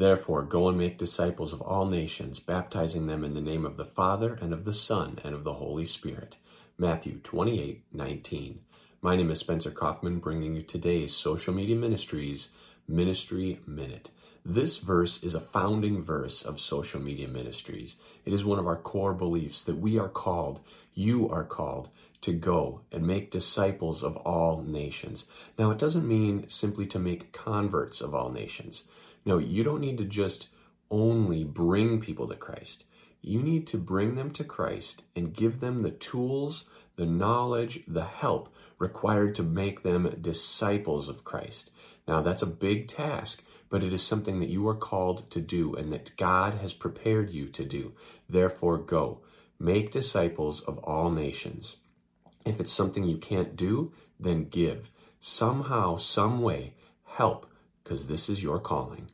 Therefore, go and make disciples of all nations, baptizing them in the name of the Father, and of the Son, and of the Holy Spirit. Matthew 28 19. My name is Spencer Coffman, bringing you today's Social Media Ministries Ministry Minute. This verse is a founding verse of social media ministries. It is one of our core beliefs that we are called, you are called, to go and make disciples of all nations. Now, it doesn't mean simply to make converts of all nations. No, you don't need to just only bring people to Christ. You need to bring them to Christ and give them the tools, the knowledge, the help required to make them disciples of Christ. Now, that's a big task, but it is something that you are called to do and that God has prepared you to do. Therefore, go. Make disciples of all nations. If it's something you can't do, then give. Somehow, some way, help, because this is your calling.